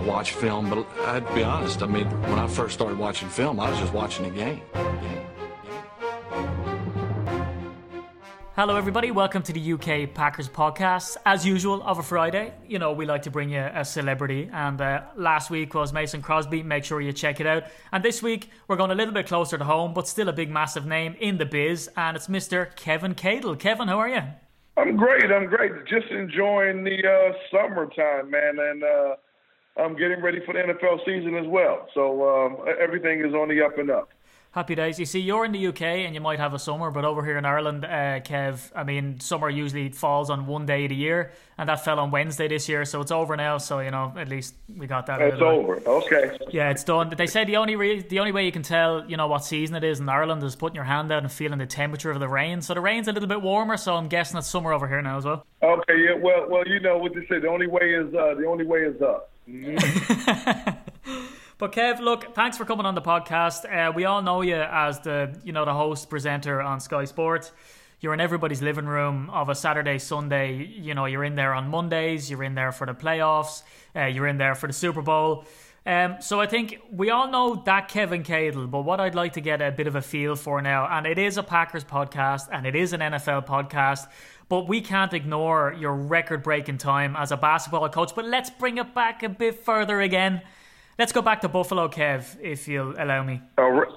I watch film, but I'd be honest. I mean, when I first started watching film, I was just watching the game. Hello, everybody. Welcome to the UK Packers podcast. As usual, of a Friday, you know, we like to bring you a celebrity. And uh, last week was Mason Crosby. Make sure you check it out. And this week, we're going a little bit closer to home, but still a big, massive name in the biz. And it's Mr. Kevin Cadle. Kevin, how are you? I'm great. I'm great. Just enjoying the uh, summertime, man. And uh, I'm getting ready for the NFL season as well. So um, everything is on the up and up. Happy days. You see, you're in the UK and you might have a summer, but over here in Ireland, uh, Kev, I mean, summer usually falls on one day of the year, and that fell on Wednesday this year, so it's over now. So you know, at least we got that. It's over. Okay. Yeah, it's done. They say the only re- the only way you can tell, you know, what season it is in Ireland is putting your hand out and feeling the temperature of the rain. So the rain's a little bit warmer, so I'm guessing it's summer over here now as well. Okay. Yeah. Well, well, you know what they say. The only way is uh, the only way is up. But Kev, look, thanks for coming on the podcast. Uh, we all know you as the you know the host presenter on Sky Sports. You're in everybody's living room of a Saturday, Sunday. You know, you're in there on Mondays. You're in there for the playoffs. Uh, you're in there for the Super Bowl. Um, so I think we all know that Kevin Cadle, but what I'd like to get a bit of a feel for now, and it is a Packers podcast and it is an NFL podcast, but we can't ignore your record breaking time as a basketball coach. But let's bring it back a bit further again. Let's go back to Buffalo, Kev, if you'll allow me. Right.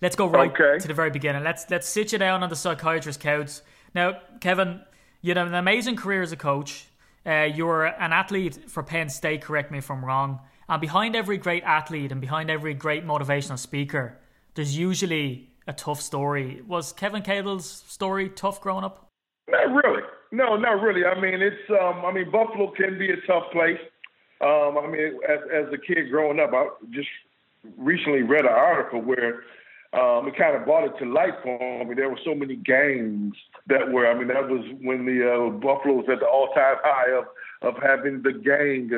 Let's go right okay. to the very beginning. Let's let's sit you down on the psychiatrist couch. Now, Kevin, you had an amazing career as a coach. Uh, you were an athlete for Penn State. Correct me if I'm wrong. And behind every great athlete and behind every great motivational speaker, there's usually a tough story. Was Kevin Cadle's story tough growing up? Not really. No, not really. I mean, it's. Um, I mean, Buffalo can be a tough place. Um, I mean, as, as a kid growing up, I just recently read an article where um, it kind of brought it to light for me. I mean, there were so many games that were. I mean, that was when the uh, Buffalo was at the all-time high of of having the gang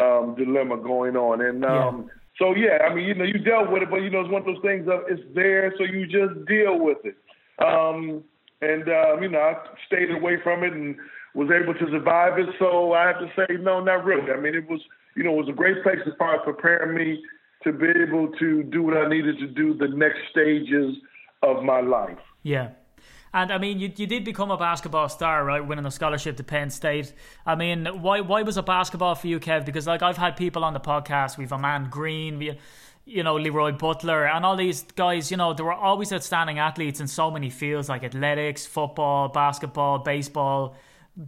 um, dilemma going on, and um, yeah. so yeah, I mean, you know, you dealt with it, but you know, it's one of those things of it's there, so you just deal with it. Um, and uh, you know, I stayed away from it and was able to survive it. So I have to say, no, not really. I mean, it was, you know, it was a great place as far as preparing me to be able to do what I needed to do the next stages of my life. Yeah. And I mean, you, you did become a basketball star, right? Winning a scholarship to Penn State. I mean, why why was it basketball for you, Kev? Because like I've had people on the podcast, we've Ahman Green, we, you know, Leroy Butler, and all these guys. You know, they were always outstanding athletes in so many fields, like athletics, football, basketball, baseball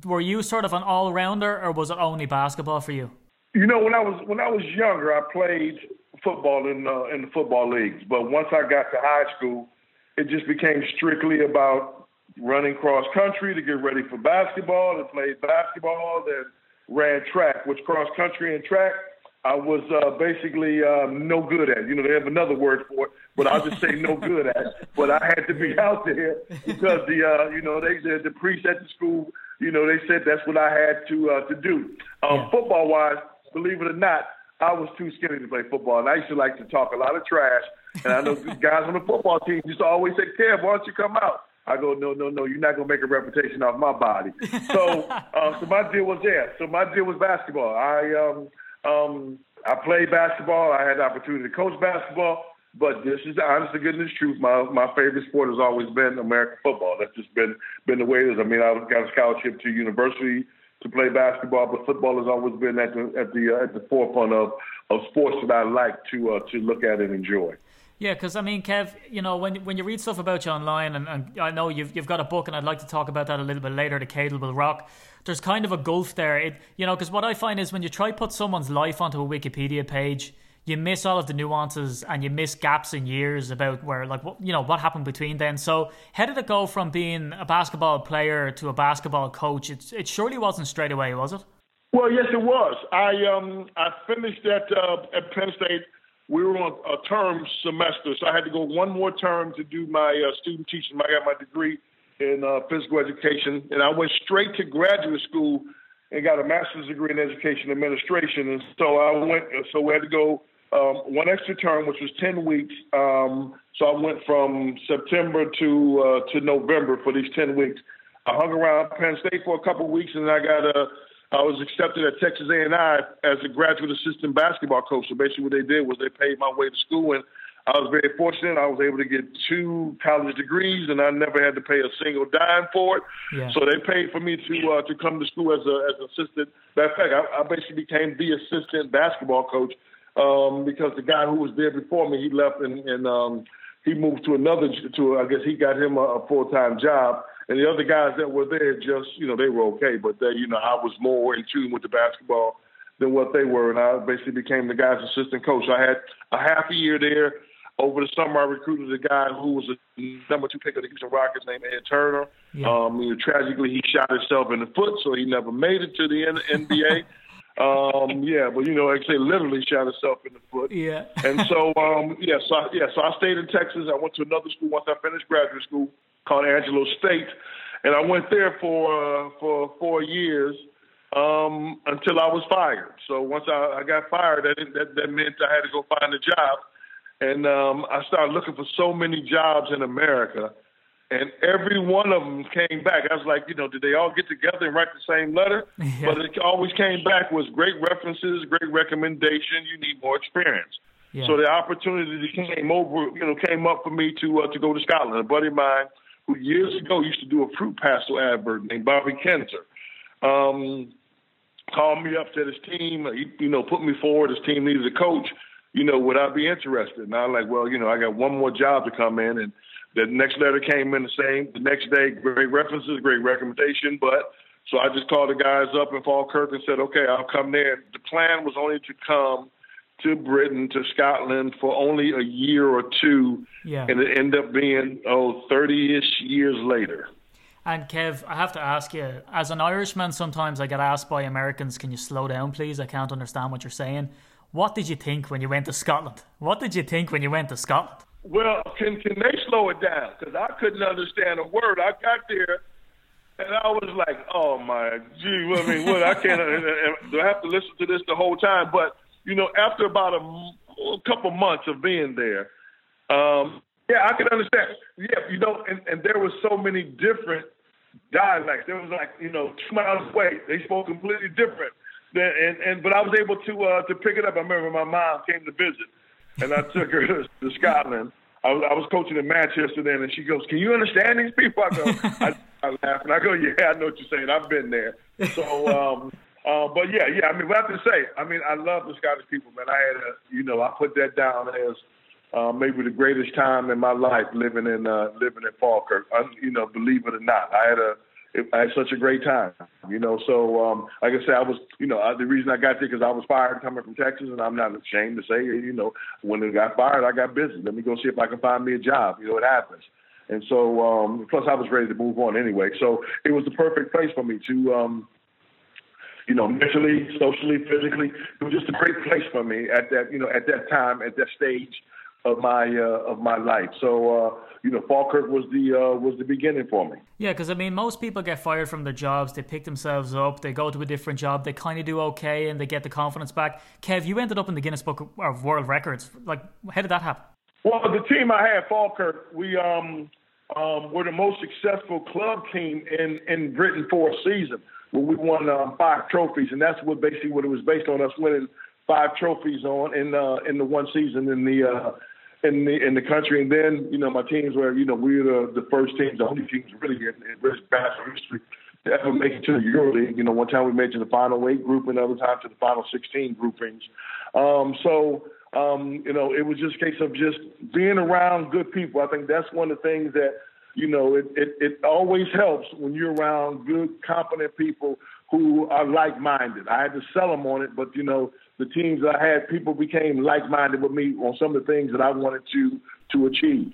were you sort of an all rounder, or was it only basketball for you? You know, when I was when I was younger, I played football in uh, in the football leagues. But once I got to high school, it just became strictly about running cross country to get ready for basketball. And played basketball, then ran track, which cross country and track I was uh, basically um, no good at. You know, they have another word for it, but I'll just say no good at. But I had to be out there because the uh, you know they the, the priest at the school you know, they said that's what I had to uh, to do. Um, yeah. Football wise, believe it or not, I was too skinny to play football, and I used to like to talk a lot of trash. And I know guys on the football team used to always say, "Kev, why don't you come out?" I go, "No, no, no, you're not gonna make a reputation off my body." So, uh, so my deal was there. So my deal was basketball. I um um I played basketball. I had the opportunity to coach basketball. But this is the honest to goodness truth. My my favorite sport has always been American football. That's just been been the way it is. I mean, I got a scholarship to university to play basketball, but football has always been at the at the uh, at the forefront of of sports that I like to uh, to look at and enjoy. Yeah, because I mean, Kev, you know, when when you read stuff about you online, and, and I know you've you've got a book, and I'd like to talk about that a little bit later. The Cadle Will Rock. There's kind of a gulf there. It, you know, because what I find is when you try put someone's life onto a Wikipedia page, you miss all of the nuances and you miss gaps in years about where like what you know what happened between then so how did it go from being a basketball player to a basketball coach it, it surely wasn't straight away was it well yes it was i um i finished at uh, at penn state we were on a term semester so i had to go one more term to do my uh, student teaching i got my degree in uh, physical education and i went straight to graduate school and got a master's degree in education administration and so i went so we had to go um, one extra term, which was 10 weeks. Um, so I went from September to uh, to November for these 10 weeks. I hung around Penn State for a couple of weeks, and I got a. I was accepted at Texas A&I as a graduate assistant basketball coach. So basically, what they did was they paid my way to school, and I was very fortunate. I was able to get two college degrees, and I never had to pay a single dime for it. Yeah. So they paid for me to uh, to come to school as a as an assistant. Matter of fact, I, I basically became the assistant basketball coach um, because the guy who was there before me, he left and, and um, he moved to another to I guess he got him a, a full time job. And the other guys that were there, just you know, they were okay, but they, you know, I was more in tune with the basketball than what they were, and I basically became the guy's assistant coach. I had a half a year there. Over the summer, I recruited a guy who was a number two pick of the Houston Rockets named Ed Turner. Yeah. Um, you know, tragically, he shot himself in the foot, so he never made it to the NBA. Um, yeah, but you know, like I say, literally shot himself in the foot. Yeah. and so, um, yeah, so I, yeah, so I stayed in Texas. I went to another school once I finished graduate school called Angelo State, and I went there for uh, for four years um, until I was fired. So once I, I got fired, that, that that meant I had to go find a job, and um, I started looking for so many jobs in America and every one of them came back. I was like, you know, did they all get together and write the same letter? Yeah. But it always came back was great references, great recommendation. You need more experience. Yeah. So the opportunity came over, you know, came up for me to uh, to go to Scotland. A buddy of mine who years ago used to do a fruit pastel advert named Bobby Kenter. Um, called me up, said his team, he, you know, put me forward. His team needed a coach. You know, would I be interested? And I was like, well, you know, I got one more job to come in, and the next letter came in the same. The next day, great references, great recommendation. But so I just called the guys up in Falkirk and said, okay, I'll come there. The plan was only to come to Britain, to Scotland for only a year or two. Yeah. And it ended up being, oh, 30 ish years later. And Kev, I have to ask you, as an Irishman, sometimes I get asked by Americans, can you slow down, please? I can't understand what you're saying. What did you think when you went to Scotland? What did you think when you went to Scotland? Well, can can they slow it down? Because I couldn't understand a word. I got there, and I was like, "Oh my gee, I mean, what? I can't. do I have to listen to this the whole time?" But you know, after about a, a couple months of being there, um, yeah, I can understand. Yeah, you know, and, and there was so many different dialects. There was like, you know, two miles away, they spoke completely different. And and but I was able to uh, to pick it up. I remember my mom came to visit and I took her to, to Scotland. I was, I was coaching in Manchester then, and she goes, "Can you understand these people?" I go, I, I laugh and I go, "Yeah, I know what you're saying. I've been there." So, um, uh, but yeah, yeah. I mean, what I have to say, I mean, I love the Scottish people, man. I had a, you know, I put that down as uh, maybe the greatest time in my life living in uh, living in Falkirk. I, you know, believe it or not, I had a I had such a great time, you know. So, um, like I said, I was, you know, I, the reason I got there because I was fired coming from Texas, and I'm not ashamed to say, you know, when I got fired, I got busy. Let me go see if I can find me a job. You know, it happens. And so, um, plus, I was ready to move on anyway. So, it was the perfect place for me to, um, you know, mentally, socially, physically. It was just a great place for me at that, you know, at that time, at that stage of my uh, of my life. So uh, you know, Falkirk was the uh, was the beginning for me. Yeah, because I mean, most people get fired from their jobs. They pick themselves up. They go to a different job. They kind of do okay, and they get the confidence back. Kev, you ended up in the Guinness Book of World Records. Like, how did that happen? Well, the team I had, Falkirk, we um, um, were the most successful club team in in Britain for a season. Where we won um, five trophies, and that's what basically what it was based on us winning five trophies on in uh, in the one season in the uh, in the in the country. And then you know my teams were you know we were the, the first teams, the only teams really in, in British basketball history to ever make it to the EuroLeague. You know, one time we made it to the final eight group, another time to the final sixteen groupings. Um, so. Um, you know, it was just a case of just being around good people. I think that's one of the things that, you know, it, it, it always helps when you're around good, competent people who are like-minded. I had to sell them on it, but you know, the teams that I had, people became like-minded with me on some of the things that I wanted to to achieve.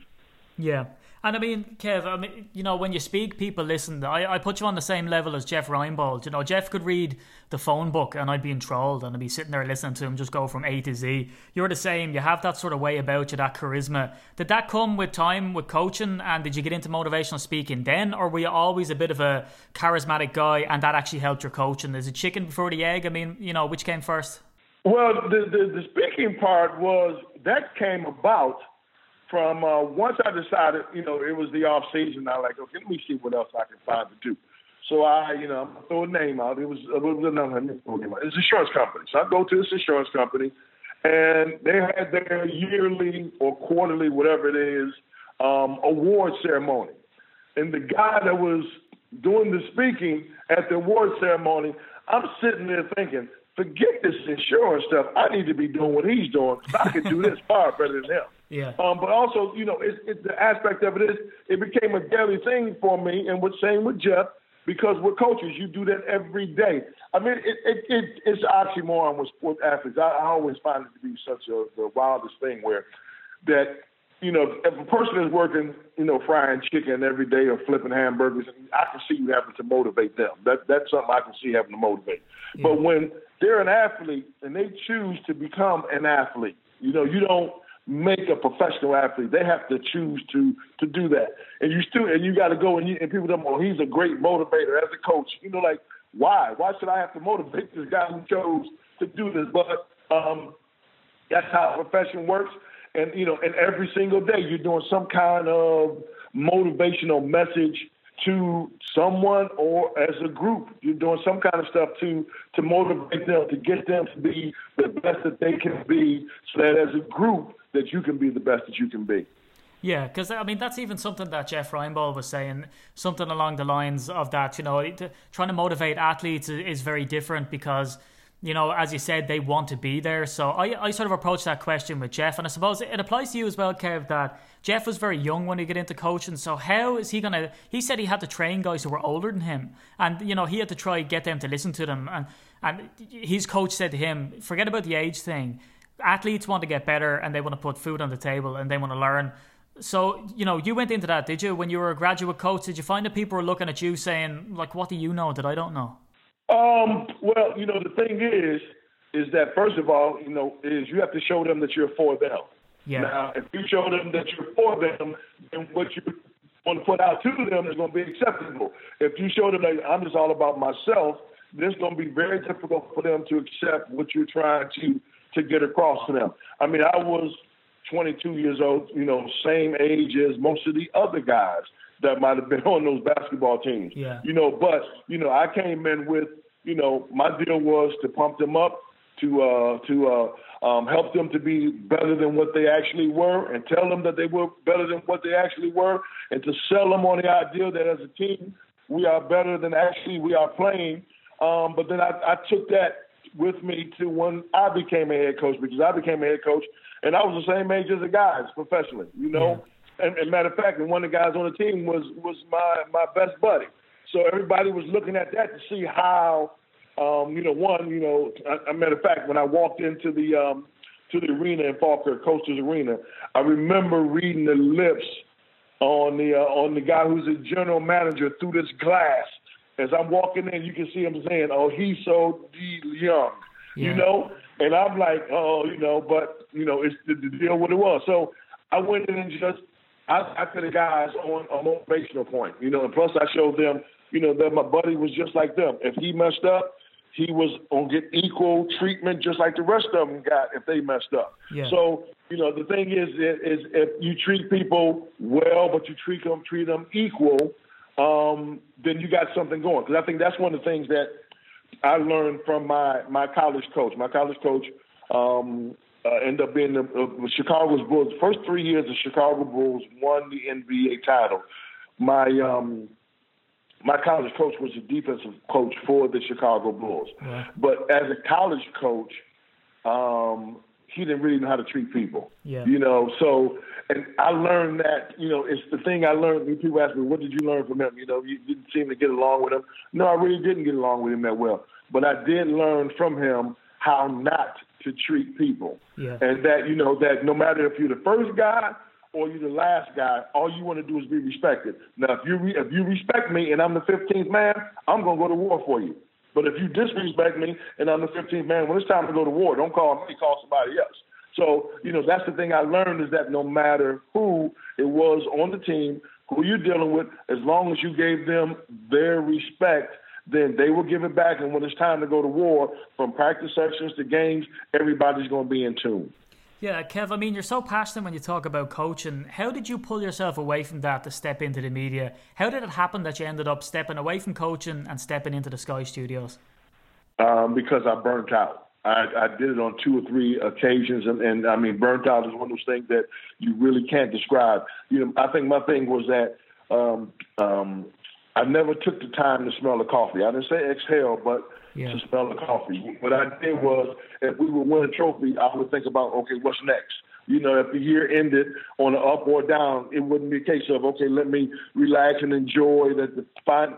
Yeah. And I mean, Kev, I mean, you know, when you speak, people listen. I, I put you on the same level as Jeff Reinebold. You know, Jeff could read the phone book and I'd be enthralled and I'd be sitting there listening to him just go from A to Z. You're the same. You have that sort of way about you, that charisma. Did that come with time with coaching and did you get into motivational speaking then? Or were you always a bit of a charismatic guy and that actually helped your coaching? Is it chicken before the egg? I mean, you know, which came first? Well, the, the, the speaking part was that came about from uh, once I decided, you know, it was the off season. I like, okay, let me see what else I can find to do. So I, you know, I'm throw a name out. It was, it was another name. It was an insurance company. So I go to this insurance company, and they had their yearly or quarterly, whatever it is, um, award ceremony. And the guy that was doing the speaking at the award ceremony, I'm sitting there thinking, forget this insurance stuff. I need to be doing what he's doing. I can do this far better than him. Yeah. Um, but also, you know, it, it, the aspect of it is it became a daily thing for me, and with same with Jeff, because we're coaches, you do that every day. I mean, it, it, it it's oxymoron with sports athletes. I, I always find it to be such a the wildest thing where that you know, if a person is working, you know, frying chicken every day or flipping hamburgers, I can see you having to motivate them. That that's something I can see having to motivate. Yeah. But when they're an athlete and they choose to become an athlete, you know, you don't make a professional athlete. They have to choose to to do that. And you still and you got to go and, you, and people don't. Oh, he's a great motivator as a coach. You know, like why? Why should I have to motivate this guy who chose to do this? But um, that's how profession works. And you know, and every single day you're doing some kind of motivational message to someone or as a group. You're doing some kind of stuff to to motivate them, to get them to be the best that they can be, so that as a group that you can be the best that you can be. Yeah, because I mean that's even something that Jeff Reinebold was saying, something along the lines of that. You know, trying to motivate athletes is very different because you know, as you said, they want to be there. So I, I sort of approached that question with Jeff, and I suppose it applies to you as well, Kev. That Jeff was very young when he got into coaching. So how is he gonna? He said he had to train guys who were older than him, and you know he had to try get them to listen to them. And and his coach said to him, "Forget about the age thing. Athletes want to get better, and they want to put food on the table, and they want to learn." So you know, you went into that, did you? When you were a graduate coach, did you find that people were looking at you saying, "Like, what do you know that I don't know?" Um, well, you know, the thing is, is that first of all, you know, is you have to show them that you're for them. Yeah. Now, if you show them that you're for them, then what you want to put out to them is going to be acceptable. If you show them that I'm just all about myself, then it's going to be very difficult for them to accept what you're trying to to get across to them. I mean, I was 22 years old, you know, same age as most of the other guys that might have been on those basketball teams. Yeah. You know, but you know, I came in with, you know, my deal was to pump them up, to uh, to uh, um, help them to be better than what they actually were, and tell them that they were better than what they actually were, and to sell them on the idea that as a team we are better than actually we are playing. Um, but then I, I took that with me to when I became a head coach because I became a head coach and I was the same age as the guys professionally, you know. Yeah. And, and matter of fact, and one of the guys on the team was was my my best buddy. So everybody was looking at that to see how, um, you know, one, you know, a, a matter of fact, when I walked into the um, to the arena in Falkirk, Coasters Arena, I remember reading the lips on the uh, on the guy who's the general manager through this glass. As I'm walking in, you can see him saying, "Oh, he's so young," yeah. you know. And I'm like, "Oh, you know," but you know, it's the, the deal what it was. So I went in and just I, I to the guys on a motivational point, you know, and plus I showed them, you know, that my buddy was just like them. If he messed up, he was gonna get equal treatment just like the rest of them got if they messed up. Yeah. So you know the thing is, is if you treat people well, but you treat them treat them equal, um, then you got something going. Because I think that's one of the things that I learned from my my college coach. My college coach um, uh, end up being the, uh, Chicago's Bulls. First three years, the Chicago Bulls won the NBA title. My um, my college coach was the defensive coach for the Chicago Bulls. Yeah. But as a college coach, um, he didn't really know how to treat people. Yeah. You know, so and I learned that, you know, it's the thing I learned when people ask me, what did you learn from him? You know, you didn't seem to get along with him. No, I really didn't get along with him that well. But I did learn from him how not to treat people. Yeah. And that, you know, that no matter if you're the first guy or you're the last guy, all you want to do is be respected. Now, if you re- if you respect me and I'm the 15th man, I'm going to go to war for you. But if you disrespect me and I'm the 15th man, when it's time to go to war, don't call me, call somebody else. So, you know, that's the thing I learned is that no matter who it was on the team, who you're dealing with, as long as you gave them their respect – then they will give it back. And when it's time to go to war, from practice sessions to games, everybody's going to be in tune. Yeah, Kev, I mean, you're so passionate when you talk about coaching. How did you pull yourself away from that to step into the media? How did it happen that you ended up stepping away from coaching and stepping into the Sky Studios? Um, because I burnt out. I, I did it on two or three occasions, and, and I mean, burnt out is one of those things that you really can't describe. You know, I think my thing was that um, um, I never took the time to smell the coffee. I didn't say exhale, but yeah. to smell the coffee. What I did was, if we would win a trophy, I would think about, okay, what's next? You know, if the year ended on an up or down, it wouldn't be a case of, okay, let me relax and enjoy the, the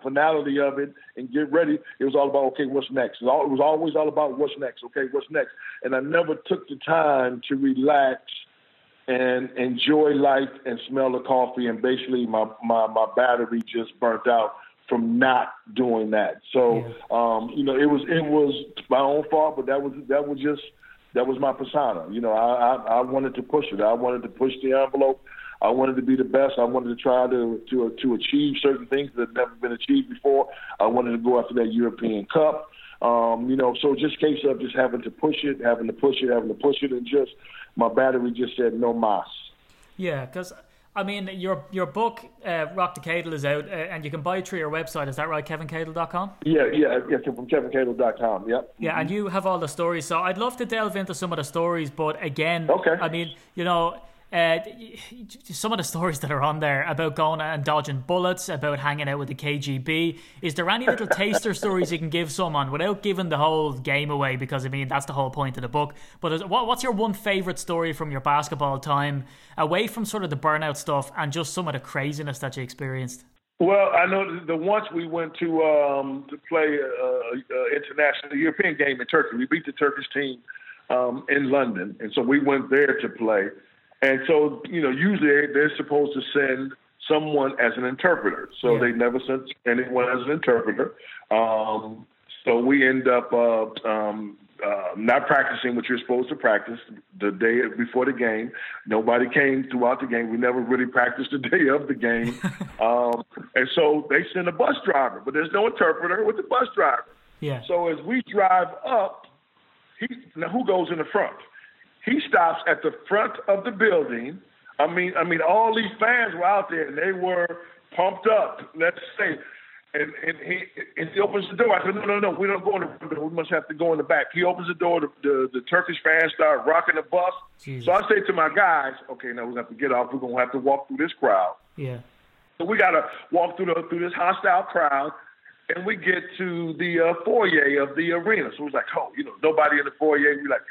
finality of it and get ready. It was all about, okay, what's next? It was always all about what's next, okay, what's next? And I never took the time to relax and enjoy life and smell the coffee. And basically, my, my, my battery just burnt out from not doing that. So, yeah. um, you know, it was it was my own fault, but that was that was just that was my persona. You know, I, I I wanted to push it. I wanted to push the envelope. I wanted to be the best. I wanted to try to to to achieve certain things that had never been achieved before. I wanted to go after that European Cup. Um, you know, so just case of just having to push it, having to push it, having to push it, and just my battery just said no mas. Yeah, because I mean, your your book, uh, Rock the Cadle, is out, uh, and you can buy it through your website. Is that right, kevincadle.com? Yeah, yeah, yeah, from kevincadle.com, yep. Yeah, mm-hmm. and you have all the stories. So I'd love to delve into some of the stories, but again, okay. I mean, you know, uh, some of the stories that are on there about going and dodging bullets, about hanging out with the KGB. Is there any little taster stories you can give someone without giving the whole game away? Because I mean, that's the whole point of the book. But what, what's your one favorite story from your basketball time, away from sort of the burnout stuff and just some of the craziness that you experienced? Well, I know the once we went to um, to play uh, uh, international European game in Turkey. We beat the Turkish team um, in London, and so we went there to play. And so, you know, usually they're supposed to send someone as an interpreter. So yeah. they never sent anyone as an interpreter. Um, so we end up uh, um, uh, not practicing what you're supposed to practice the day before the game. Nobody came throughout the game. We never really practiced the day of the game. um, and so they send a bus driver, but there's no interpreter with the bus driver. Yeah. So as we drive up, he, now who goes in the front? He stops at the front of the building. I mean, I mean, all these fans were out there and they were pumped up. Let's say, and and he and he opens the door. I said, no, no, no, we don't go in the window. We must have to go in the back. He opens the door. The the, the Turkish fans start rocking the bus. Jesus. So I say to my guys, okay, now we're gonna have to get off. We're gonna have to walk through this crowd. Yeah. So we gotta walk through the through this hostile crowd and we get to the uh, foyer of the arena. So it's like, oh, you know, nobody in the foyer. We like,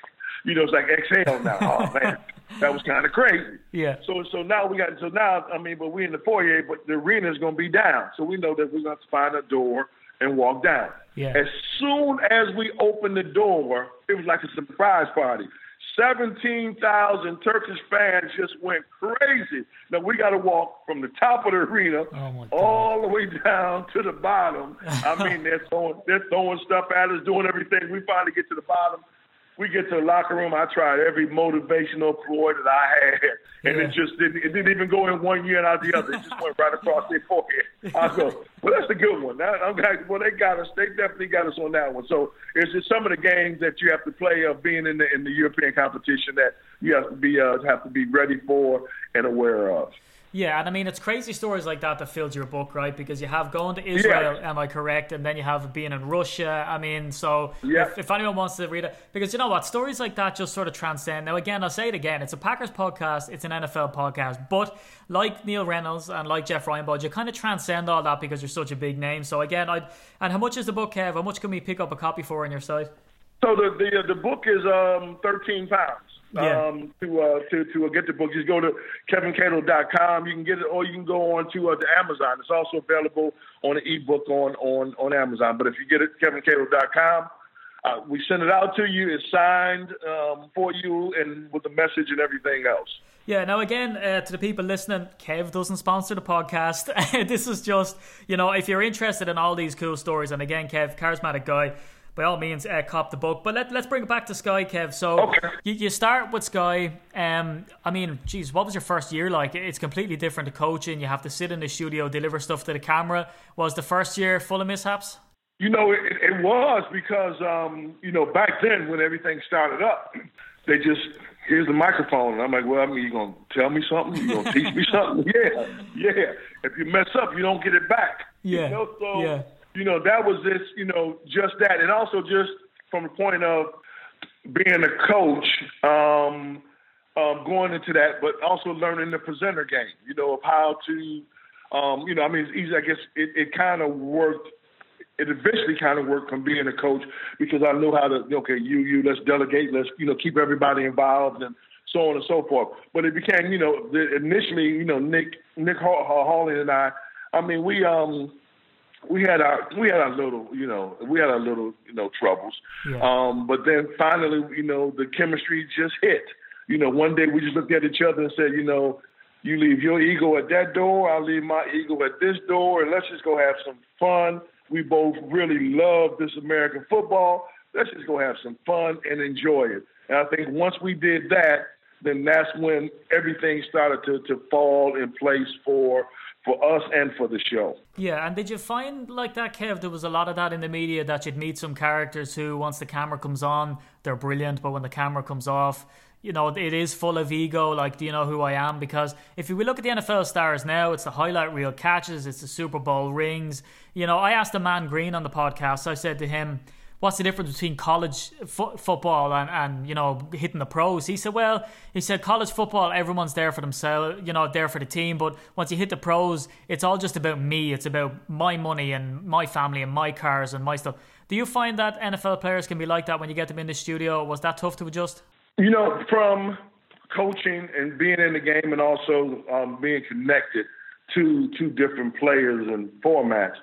you know, it's like exhale now. Oh man, that was kind of crazy. Yeah. So so now we got so now I mean, but we're in the foyer, but the arena is going to be down. So we know that we're going to find a door and walk down. Yeah. As soon as we opened the door, it was like a surprise party. 17,000 Turkish fans just went crazy. Now we got to walk from the top of the arena oh all the way down to the bottom. I mean, they're throwing, they're throwing stuff at us, doing everything. We finally get to the bottom we get to the locker room. I tried every motivational ploy that I had, and yeah. it just didn't. It didn't even go in one year and out the other. It just went right across their forehead. I go, well, that's a good one. That, I'm like, well, they got us. They definitely got us on that one. So it's just some of the games that you have to play of being in the in the European competition that you have to be uh, have to be ready for and aware of. Yeah, and I mean it's crazy stories like that that fills your book, right? Because you have going to Israel, yeah. am I correct? And then you have being in Russia. I mean, so yeah. if, if, anyone wants to read it, because you know what, stories like that just sort of transcend. Now, again, I'll say it again: it's a Packers podcast, it's an NFL podcast, but like Neil Reynolds and like Jeff Reinebold, you kind of transcend all that because you're such a big name. So again, I and how much is the book, Kev? How much can we pick up a copy for on your site? So the the, the book is um, thirteen pounds yeah. um, to uh, to to uh, get the book. Just go to kevincadle.com. You can get it, or you can go on to uh, the Amazon. It's also available on an ebook on on on Amazon. But if you get it, kevincadle.com. Uh, we send it out to you. It's signed um, for you and with the message and everything else. Yeah, now again, uh, to the people listening, Kev doesn't sponsor the podcast. this is just, you know, if you're interested in all these cool stories, and again, Kev, charismatic guy, by all means, uh, cop the book. But let, let's bring it back to Sky, Kev. So okay. you, you start with Sky. Um, I mean, geez, what was your first year like? It's completely different to coaching. You have to sit in the studio, deliver stuff to the camera. Was the first year full of mishaps? You know, it, it was because, um, you know, back then when everything started up, they just here's the microphone. And I'm like, well, I mean, you gonna tell me something? you're gonna teach me something? Yeah, yeah. If you mess up, you don't get it back. Yeah, you know? so, yeah. You know, that was this. You know, just that, and also just from the point of being a coach, um, um, going into that, but also learning the presenter game. You know, of how to, um, you know, I mean, it's easy. I guess it, it kind of worked it eventually kind of worked from being a coach because I knew how to okay you you let's delegate let's you know keep everybody involved and so on and so forth. But it became you know the, initially you know Nick Nick Halling and I I mean we um we had our we had our little you know we had our little you know troubles. Yeah. Um, but then finally you know the chemistry just hit. You know one day we just looked at each other and said you know you leave your ego at that door, I'll leave my ego at this door, and let's just go have some fun we both really love this American football. Let's just go have some fun and enjoy it. And I think once we did that, then that's when everything started to, to fall in place for for us and for the show. Yeah, and did you find like that, Kev? There was a lot of that in the media that you'd meet some characters who, once the camera comes on, they're brilliant, but when the camera comes off, you know, it is full of ego. Like, do you know who I am? Because if we look at the NFL stars now, it's the highlight reel catches, it's the Super Bowl rings. You know, I asked Ahman Green on the podcast. I said to him, "What's the difference between college fo- football and, and you know hitting the pros?" He said, "Well, he said college football, everyone's there for themselves, you know, there for the team. But once you hit the pros, it's all just about me. It's about my money and my family and my cars and my stuff." Do you find that NFL players can be like that when you get them in the studio? Was that tough to adjust? You know, from coaching and being in the game and also um, being connected to two different players and formats,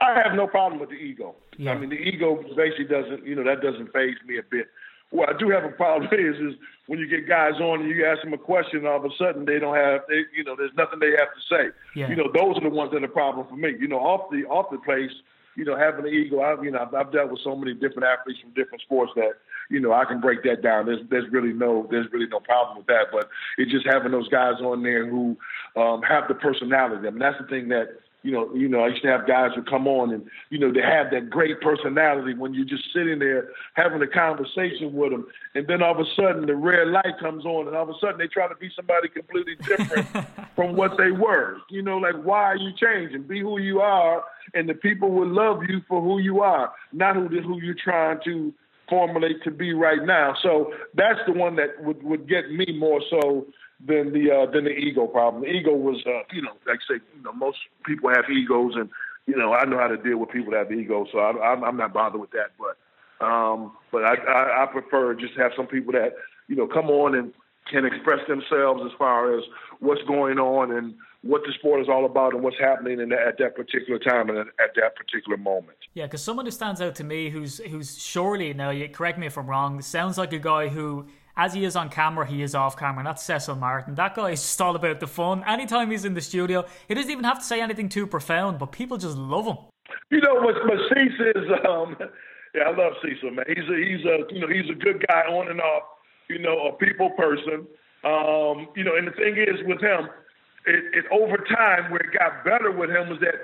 I have no problem with the ego. Yeah. I mean, the ego basically doesn't, you know, that doesn't phase me a bit. What I do have a problem is, is when you get guys on and you ask them a question, all of a sudden they don't have, they, you know, there's nothing they have to say. Yeah. You know, those are the ones that are a problem for me. You know, off the off the place, you know, having an ego. I, you know, I've, I've dealt with so many different athletes from different sports that you know, I can break that down. There's there's really no there's really no problem with that. But it's just having those guys on there who um, have the personality. I mean, that's the thing that you know, you know, I used to have guys who come on and, you know, they have that great personality when you're just sitting there having a conversation with them. And then all of a sudden the red light comes on and all of a sudden they try to be somebody completely different from what they were. You know, like, why are you changing? Be who you are and the people will love you for who you are, not who, who you're trying to formulate to be right now. So that's the one that would, would get me more so than the uh, than the ego problem. The ego was, uh, you know, like I say, you know, most people have egos, and you know, I know how to deal with people that have egos, so I, I'm not bothered with that. But um, but I, I, I prefer just have some people that you know come on and can express themselves as far as what's going on and what the sport is all about and what's happening in at that particular time and at that particular moment. Yeah, because someone who stands out to me, who's who's surely now, you correct me if I'm wrong, sounds like a guy who. As he is on camera, he is off camera, and that's Cecil Martin. That guy is just all about the fun. Anytime he's in the studio, he doesn't even have to say anything too profound, but people just love him. You know what, Cecil is? Um, yeah, I love Cecil, man. He's a he's a you know he's a good guy on and off. You know, a people person. Um, you know, and the thing is with him, it, it over time where it got better with him was that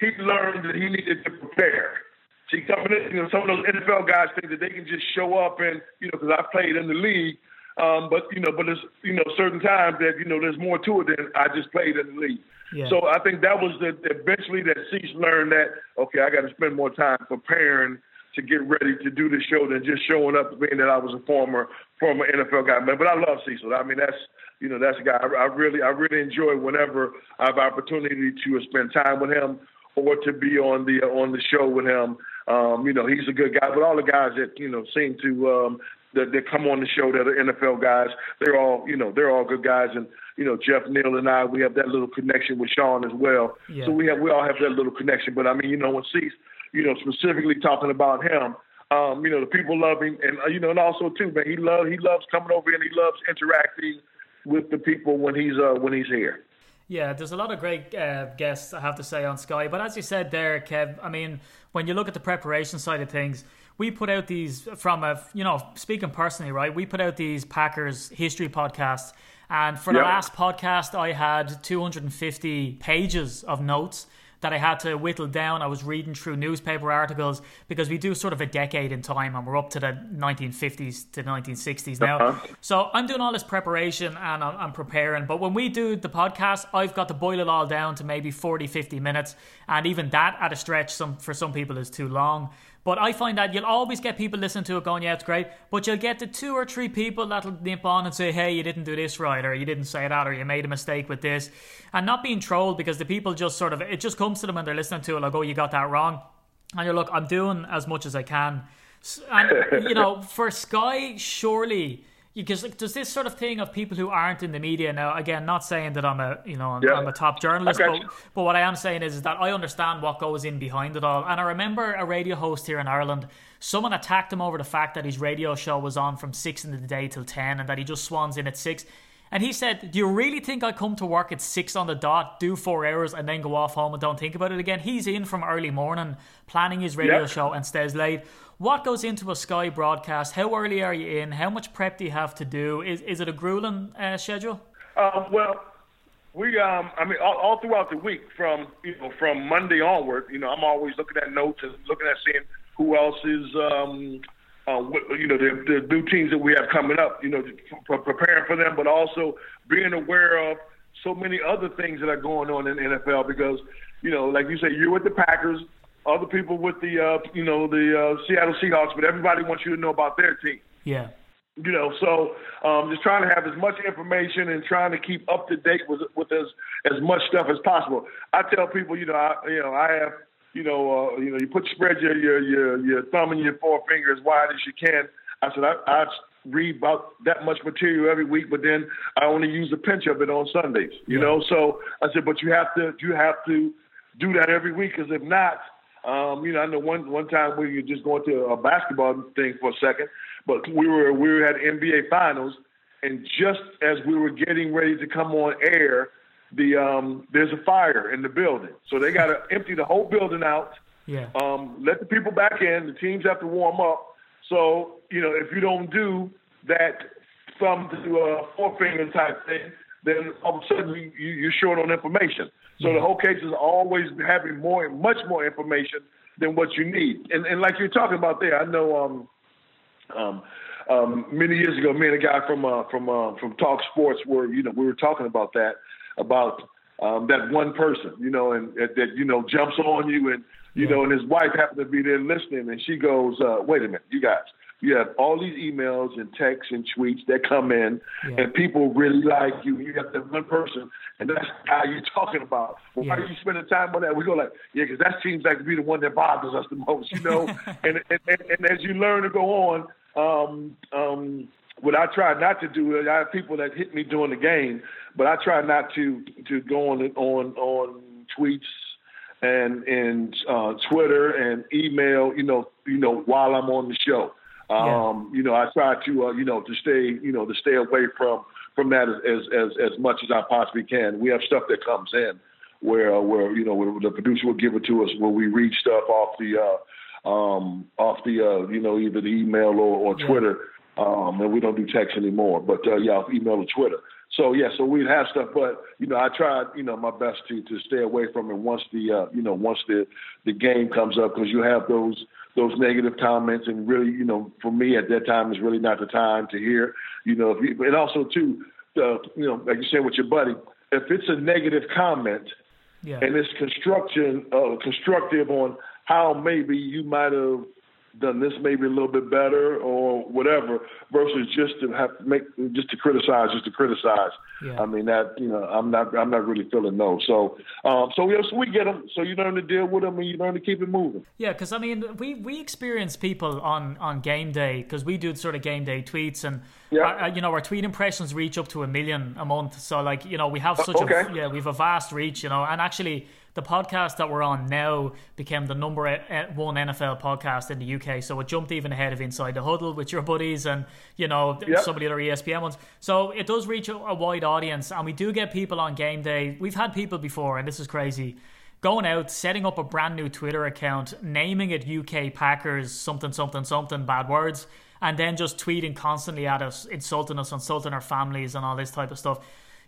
he learned that he needed to prepare. See, coming in, you know, some of those NFL guys think that they can just show up and, you know, because I played in the league, um, but you know, but there's you know certain times that you know there's more to it than I just played in the league. Yeah. So I think that was the eventually that Cease learned that okay, I got to spend more time preparing to get ready to do the show than just showing up being that I was a former former NFL guy. But I love Cecil. I mean that's you know, that's a guy I, I really, I really enjoy whenever I have opportunity to spend time with him or to be on the on the show with him. Um, you know, he's a good guy. But all the guys that you know seem to um, that, that come on the show that are NFL guys, they're all you know they're all good guys. And you know, Jeff Neil and I, we have that little connection with Sean as well. Yeah. So we have we all have that little connection. But I mean, you know, when Cease, you know, specifically talking about him. Um, you know, the people love him, and uh, you know, and also too, man, he love he loves coming over and he loves interacting with the people when he's uh, when he's here. Yeah, there's a lot of great uh, guests, I have to say, on Sky. But as you said there, Kev, I mean, when you look at the preparation side of things, we put out these from a, you know, speaking personally, right? We put out these Packers history podcasts. And for the yep. last podcast, I had 250 pages of notes that I had to whittle down. I was reading through newspaper articles because we do sort of a decade in time and we're up to the 1950s to 1960s now. Uh-huh. So I'm doing all this preparation and I'm, I'm, preparing. But when we do the podcast, I've got to boil it all down to maybe 40, 50 minutes. And even that at a stretch some for some people is too long. But I find that you'll always get people listening to it going, yeah, it's great. But you'll get the two or three people that'll nip on and say, hey, you didn't do this right, or you didn't say that, or you made a mistake with this. And not being trolled because the people just sort of, it just comes to them when they're listening to it, like, oh, you got that wrong. And you're, look, I'm doing as much as I can. And, you know, for Sky, surely because like, there's this sort of thing of people who aren't in the media now. Again, not saying that I'm a you know I'm, yeah. I'm a top journalist, but, but what I am saying is, is that I understand what goes in behind it all. And I remember a radio host here in Ireland. Someone attacked him over the fact that his radio show was on from six in the day till ten, and that he just swans in at six. And he said, Do you really think I come to work at six on the dot, do four hours, and then go off home and don't think about it again? He's in from early morning, planning his radio show, and stays late. What goes into a Sky broadcast? How early are you in? How much prep do you have to do? Is is it a grueling uh, schedule? Um, well, we um, I mean, all, all, throughout the week, from you know, from Monday onward, you know, I'm always looking at notes and looking at seeing who else is, um, uh, you know, the, the new teams that we have coming up. You know, preparing for them, but also being aware of so many other things that are going on in the NFL because, you know, like you say, you're with the Packers other people with the uh, you know the uh, Seattle Seahawks, but everybody wants you to know about their team. Yeah. You know, so um, just trying to have as much information and trying to keep up to date with with as as much stuff as possible. I tell people, you know, I you know I have you know uh, you know you put spread your your your, your thumb and your forefinger as wide as you can. I said I, I read about that much material every week, but then I only use a pinch of it on Sundays. You yeah. know, so I said, but you have to you have to do that every week because if not um, you know, I know one one time we were just going to a basketball thing for a second, but we were we were at NBA Finals, and just as we were getting ready to come on air, the um, there's a fire in the building, so they got to empty the whole building out. Yeah. Um, let the people back in. The teams have to warm up. So you know, if you don't do that thumb to a forefinger type thing, then all of a sudden you, you're short on information. So the whole case is always having more, much more information than what you need. And, and like you're talking about there, I know um, um, um, many years ago, me and a guy from uh, from uh, from Talk Sports were you know we were talking about that about um, that one person you know and that, that you know jumps on you and you yeah. know and his wife happened to be there listening and she goes, uh, wait a minute, you guys you have all these emails and texts and tweets that come in, yeah. and people really like you. You have that one person, and that's how you're talking about. Well, yeah. Why are you spending time on that? We go like, yeah, because that seems like to be the one that bothers us the most, you know. and, and, and and as you learn to go on, um, um, what I try not to do, is I have people that hit me during the game, but I try not to to go on on on tweets and and uh, Twitter and email, you know, you know, while I'm on the show. Um, yeah. You know, I try to, uh, you know, to stay, you know, to stay away from from that as as as much as I possibly can. We have stuff that comes in where uh, where you know where the producer will give it to us where we read stuff off the uh, um, off the uh, you know either the email or, or Twitter, um, and we don't do text anymore. But uh, yeah, email or Twitter. So yeah, so we'd have stuff, but you know, I tried, you know, my best to to stay away from it once the uh, you know once the the game comes up because you have those those negative comments and really, you know, for me at that time is really not the time to hear, you know, if you, and also too, uh, you know, like you said with your buddy, if it's a negative comment yeah. and it's construction, uh, constructive on how maybe you might have done this maybe a little bit better or whatever versus just to have to make just to criticize just to criticize yeah. i mean that you know i'm not i'm not really feeling no so um so yes we get them so you learn to deal with them and you learn to keep it moving yeah because i mean we we experience people on on game day because we do sort of game day tweets and yeah. Our, you know our tweet impressions reach up to a million a month so like you know we have such okay. a yeah we have a vast reach you know and actually the podcast that we're on now became the number one NFL podcast in the UK. So it jumped even ahead of Inside the Huddle with your buddies and, you know, yep. some of the other ESPN ones. So it does reach a, a wide audience. And we do get people on game day. We've had people before, and this is crazy going out, setting up a brand new Twitter account, naming it UK Packers, something, something, something, bad words, and then just tweeting constantly at us, insulting us, insulting our families, and all this type of stuff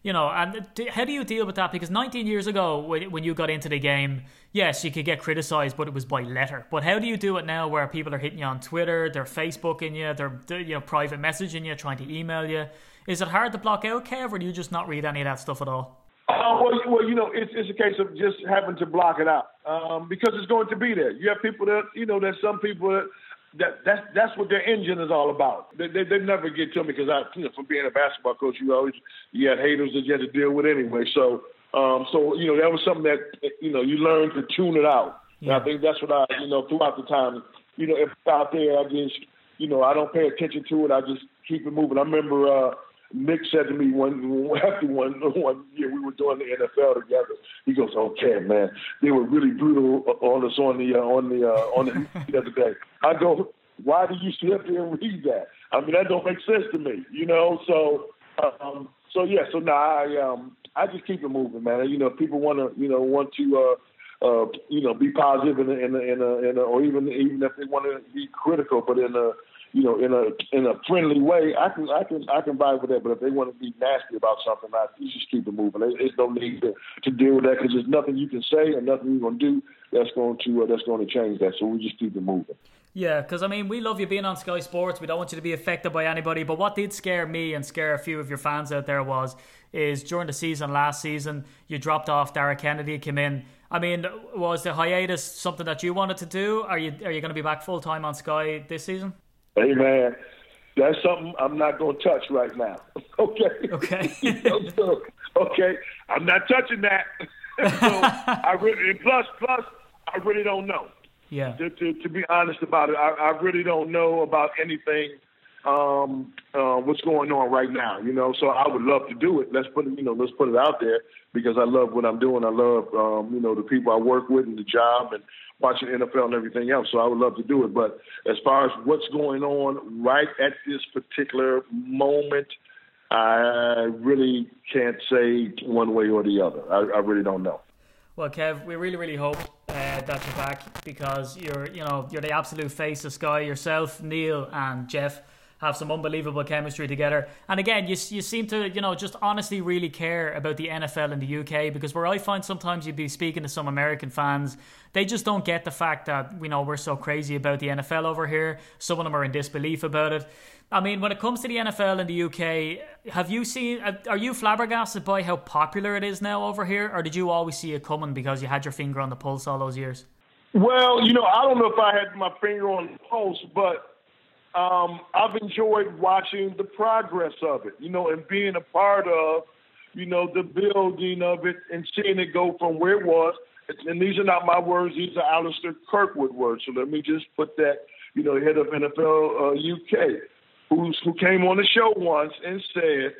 you know, and how do you deal with that? Because 19 years ago, when you got into the game, yes, you could get criticized, but it was by letter. But how do you do it now, where people are hitting you on Twitter, they're Facebooking you, they're you know private messaging you, trying to email you? Is it hard to block out, Kev, or do you just not read any of that stuff at all? Uh, well, well, you know, it's, it's a case of just having to block it out um, because it's going to be there. You have people that, you know, there's some people that that that's that's what their engine is all about. They they, they never get to me because I you know from being a basketball coach, you always you had haters that you had to deal with anyway. So um so you know that was something that you know you learn to tune it out. Yeah. And I think that's what I you know throughout the time you know if out there I just you know I don't pay attention to it. I just keep it moving. I remember. uh Nick said to me one after one one year we were doing the NFL together. He goes, "Okay, man, they were really brutal on us on the uh, on the uh, on the, the other day." I go, "Why do you sit up there and read that? I mean, that don't make sense to me, you know." So, um, so yeah, so now I um I just keep it moving, man. You know, people want to you know want to. uh uh, you know, be positive in a, in a, in a, in a, or even even if they want to be critical, but in a you know, in a in a friendly way, I can I can I can vibe with that. But if they want to be nasty about something, I you just keep it moving. There's no need to, to deal with that because there's nothing you can say and nothing you're gonna do that's going to uh, that's going to change that. So we just keep it moving. Yeah, because I mean, we love you being on Sky Sports. We don't want you to be affected by anybody. But what did scare me and scare a few of your fans out there was is during the season last season you dropped off. Derek Kennedy came in. I mean, was the hiatus something that you wanted to do? Are you are you going to be back full time on Sky this season? Hey man, that's something I'm not going to touch right now. okay. Okay. okay. I'm not touching that. so I really, plus, plus, I really don't know. Yeah. To, to, to be honest about it, I, I really don't know about anything um, uh, what's going on right now. You know, so I would love to do it. Let's put it, you know, let's put it out there because I love what I'm doing. I love, um, you know, the people I work with and the job and watching NFL and everything else. So I would love to do it. But as far as what's going on right at this particular moment, I really can't say one way or the other. I, I really don't know. Well, Kev, we really, really hope uh, that you're back because you're, you know, you're the absolute face of Sky yourself, Neil and Jeff have some unbelievable chemistry together. And again, you, you seem to, you know, just honestly really care about the NFL in the UK because where I find sometimes you'd be speaking to some American fans, they just don't get the fact that, you know, we're so crazy about the NFL over here. Some of them are in disbelief about it. I mean, when it comes to the NFL in the UK, have you seen, uh, are you flabbergasted by how popular it is now over here? Or did you always see it coming because you had your finger on the pulse all those years? Well, you know, I don't know if I had my finger on the pulse, but um, I've enjoyed watching the progress of it, you know, and being a part of, you know, the building of it and seeing it go from where it was. And these are not my words; these are Alistair Kirkwood words. So let me just put that, you know, head of NFL uh, UK, who's who came on the show once and said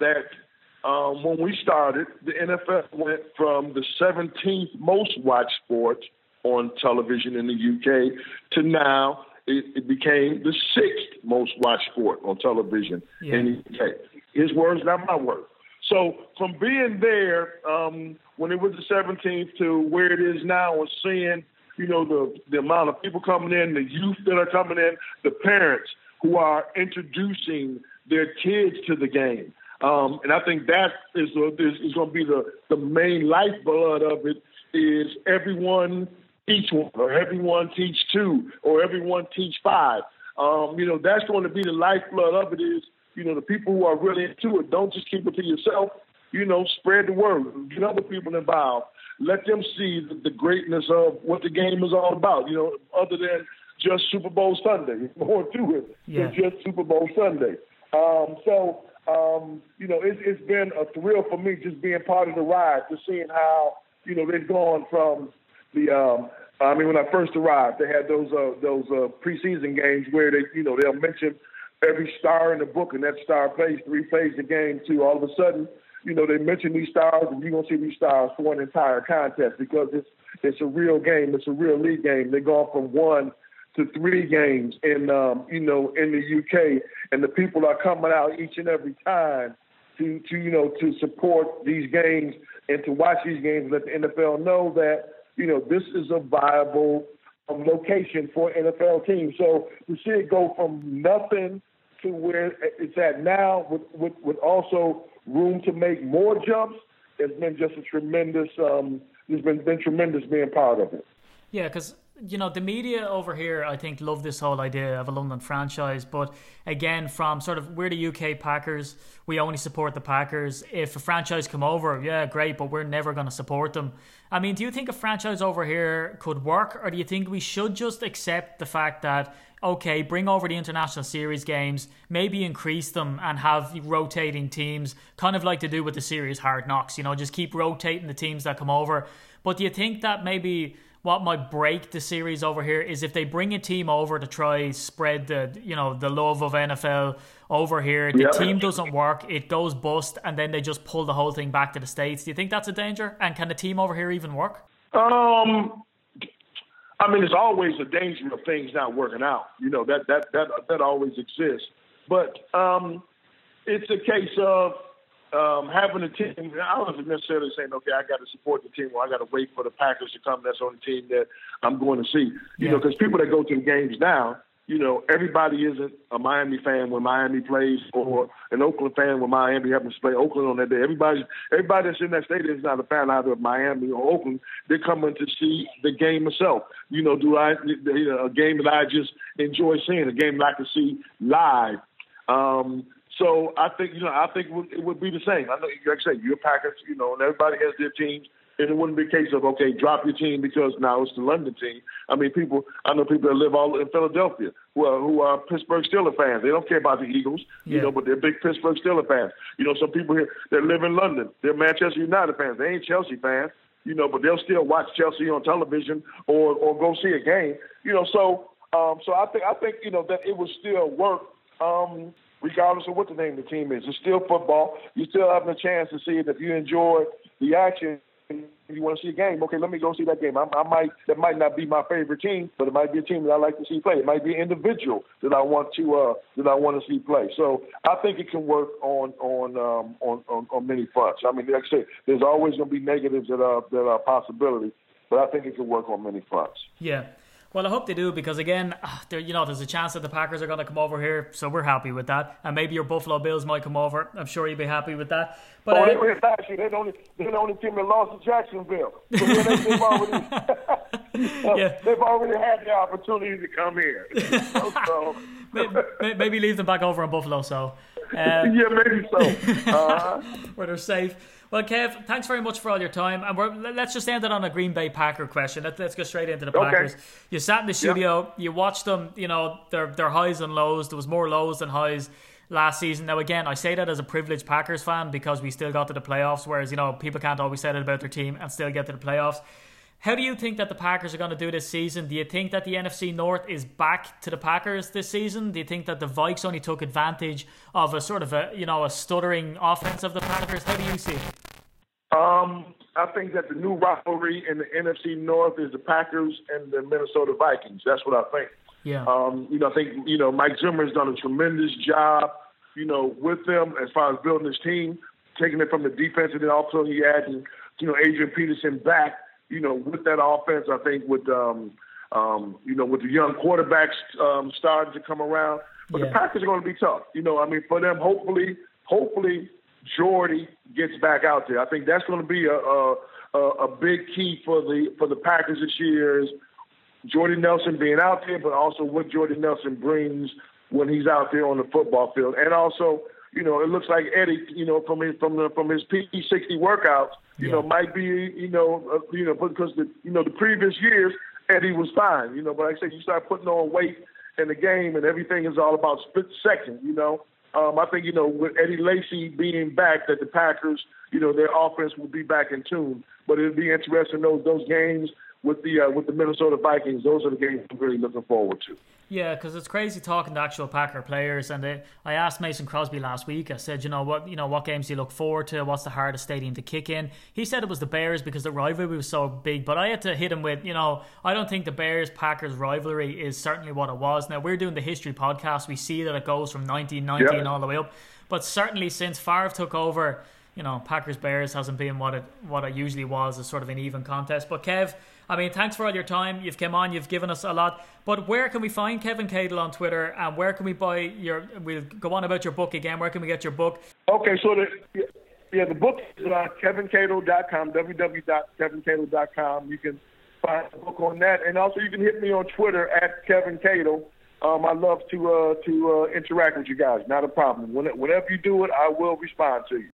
that um, when we started, the NFL went from the 17th most watched sport on television in the UK to now it, it became the sixth most watched sport on television yeah. in the UK. His words, not my words. So from being there um, when it was the 17th to where it is now, and seeing you know the the amount of people coming in, the youth that are coming in, the parents who are introducing their kids to the game, um, and I think that is uh, is, is going to be the the main lifeblood of it. Is everyone teach one, or everyone teach two, or everyone teach five. Um, you know, that's going to be the lifeblood of it is, you know, the people who are really into it, don't just keep it to yourself. You know, spread the word, get other people involved. Let them see the, the greatness of what the game is all about, you know, other than just Super Bowl Sunday. More to it yeah. than just Super Bowl Sunday. Um, so, um, you know, it's, it's been a thrill for me just being part of the ride, to seeing how, you know, they've gone from the um, I mean, when I first arrived, they had those uh, those uh, preseason games where they, you know, they'll mention every star in the book, and that star plays three plays a game. Too, all of a sudden, you know, they mention these stars, and you're gonna see these stars for an entire contest because it's it's a real game. It's a real league game. They're from one to three games in um, you know in the UK, and the people are coming out each and every time to to you know to support these games and to watch these games. Let the NFL know that you know, this is a viable um, location for NFL teams. So to see it go from nothing to where it's at now, with, with, with also room to make more jumps, it's been just a tremendous. Um, it's been been tremendous being part of it. Yeah, because you know, the media over here, I think, love this whole idea of a London franchise. But again, from sort of we're the UK Packers, we only support the Packers. If a franchise come over, yeah, great, but we're never going to support them. I mean, do you think a franchise over here could work, or do you think we should just accept the fact that okay, bring over the international series games, maybe increase them and have rotating teams, kind of like to do with the series hard knocks, you know, just keep rotating the teams that come over. But do you think that maybe what might break the series over here is if they bring a team over to try spread the you know the love of NFL over here. The yeah. team doesn't work, it goes bust, and then they just pull the whole thing back to the states. Do you think that's a danger? And can the team over here even work? Um, I mean, there's always a danger of things not working out. You know that that that that always exists. But um, it's a case of um, having a team, I wasn't necessarily saying, okay, I got to support the team or I got to wait for the Packers to come. That's on the team that I'm going to see. You yeah. know, because people that go to the games now, you know, everybody isn't a Miami fan when Miami plays or an Oakland fan when Miami happens to play Oakland on that day. Everybody, everybody that's in that stadium is not a fan either of Miami or Oakland. They're coming to see the game itself. You know, do I, you know, a game that I just enjoy seeing, a game that I can see live. Um, so I think you know I think it would, it would be the same. I know, like I say, you're Packers, you know, and everybody has their teams. And it wouldn't be a case of okay, drop your team because now it's the London team. I mean, people. I know people that live all in Philadelphia who are who are Pittsburgh Steelers fans. They don't care about the Eagles, yeah. you know, but they're big Pittsburgh Steelers fans. You know, some people here that live in London, they're Manchester United fans. They ain't Chelsea fans, you know, but they'll still watch Chelsea on television or or go see a game. You know, so um, so I think I think you know that it would still work. Um, regardless of what the name of the team is. It's still football. You still have a chance to see it if you enjoy the action. If you want to see a game, okay, let me go see that game. I, I might that might not be my favorite team, but it might be a team that I like to see play. It might be an individual that I want to uh, that I want to see play. So I think it can work on on um, on, on on many fronts. I mean, like I said, there's always going to be negatives that are that are possibilities, but I think it can work on many fronts. Yeah. Well, I hope they do because again, ah, there you know, there's a chance that the Packers are going to come over here, so we're happy with that. And maybe your Buffalo Bills might come over. I'm sure you'd be happy with that. But oh, uh, they, actually, they're the only they're the only team that lost to Jacksonville. So they, have already yeah. they've already had the opportunity to come here. so, maybe, maybe leave them back over in Buffalo. So yeah, maybe so. Uh-huh. where they're safe. Well, Kev, thanks very much for all your time. And let's just end it on a Green Bay Packer question. Let, us go straight into the Packers. Okay. You sat in the studio, you watched them, you know, their, their highs and lows. There was more lows than highs last season. Now, again, I say that as a privileged Packers fan because we still got to the playoffs, whereas, you know, people can't always say that about their team and still get to the playoffs. How do you think that the Packers are going to do this season? Do you think that the NFC North is back to the Packers this season? Do you think that the Vikes only took advantage of a sort of a you know a stuttering offense of the Packers? How do you see it? Um, I think that the new rivalry in the NFC North is the Packers and the Minnesota Vikings. That's what I think. Yeah. Um, you know, I think you know Mike Zimmer has done a tremendous job. You know, with them as far as building his team, taking it from the defense, and then also he added you know Adrian Peterson back you know, with that offense, I think with um, um, you know, with the young quarterbacks um, starting to come around, but yeah. the Packers are going to be tough. You know, I mean, for them, hopefully, hopefully Jordy gets back out there. I think that's going to be a, a a big key for the for the Packers this year is Jordy Nelson being out there, but also what Jordy Nelson brings when he's out there on the football field, and also you know, it looks like Eddie, you know, from his from the from his P60 workouts, you yeah. know, might be, you know, uh, you know, because the you know the previous years Eddie was fine, you know, but like I said, you start putting on weight in the game, and everything is all about split second, you know. Um, I think you know with Eddie Lacy being back, that the Packers, you know, their offense will be back in tune. But it'll be interesting those those games with the uh, with the Minnesota Vikings. Those are the games I'm really looking forward to. Yeah, because it's crazy talking to actual Packer players, and they, I asked Mason Crosby last week. I said, you know what, you know what games do you look forward to? What's the hardest stadium to kick in? He said it was the Bears because the rivalry was so big. But I had to hit him with, you know, I don't think the Bears Packers rivalry is certainly what it was. Now we're doing the history podcast. We see that it goes from 1919 all the way up, but certainly since Favre took over you know Packers Bears hasn't been what it what it usually was, as sort of an even contest. But Kev, I mean, thanks for all your time. You've come on, you've given us a lot. But where can we find Kevin Cadle on Twitter, and where can we buy your? We'll go on about your book again. Where can we get your book? Okay, so the yeah the book is uh, kevincadle.com, www.kevincadle.com. You can find the book on that, and also you can hit me on Twitter at Kevin Cadle. Um, I love to uh, to uh, interact with you guys. Not a problem. Whenever you do it, I will respond to you.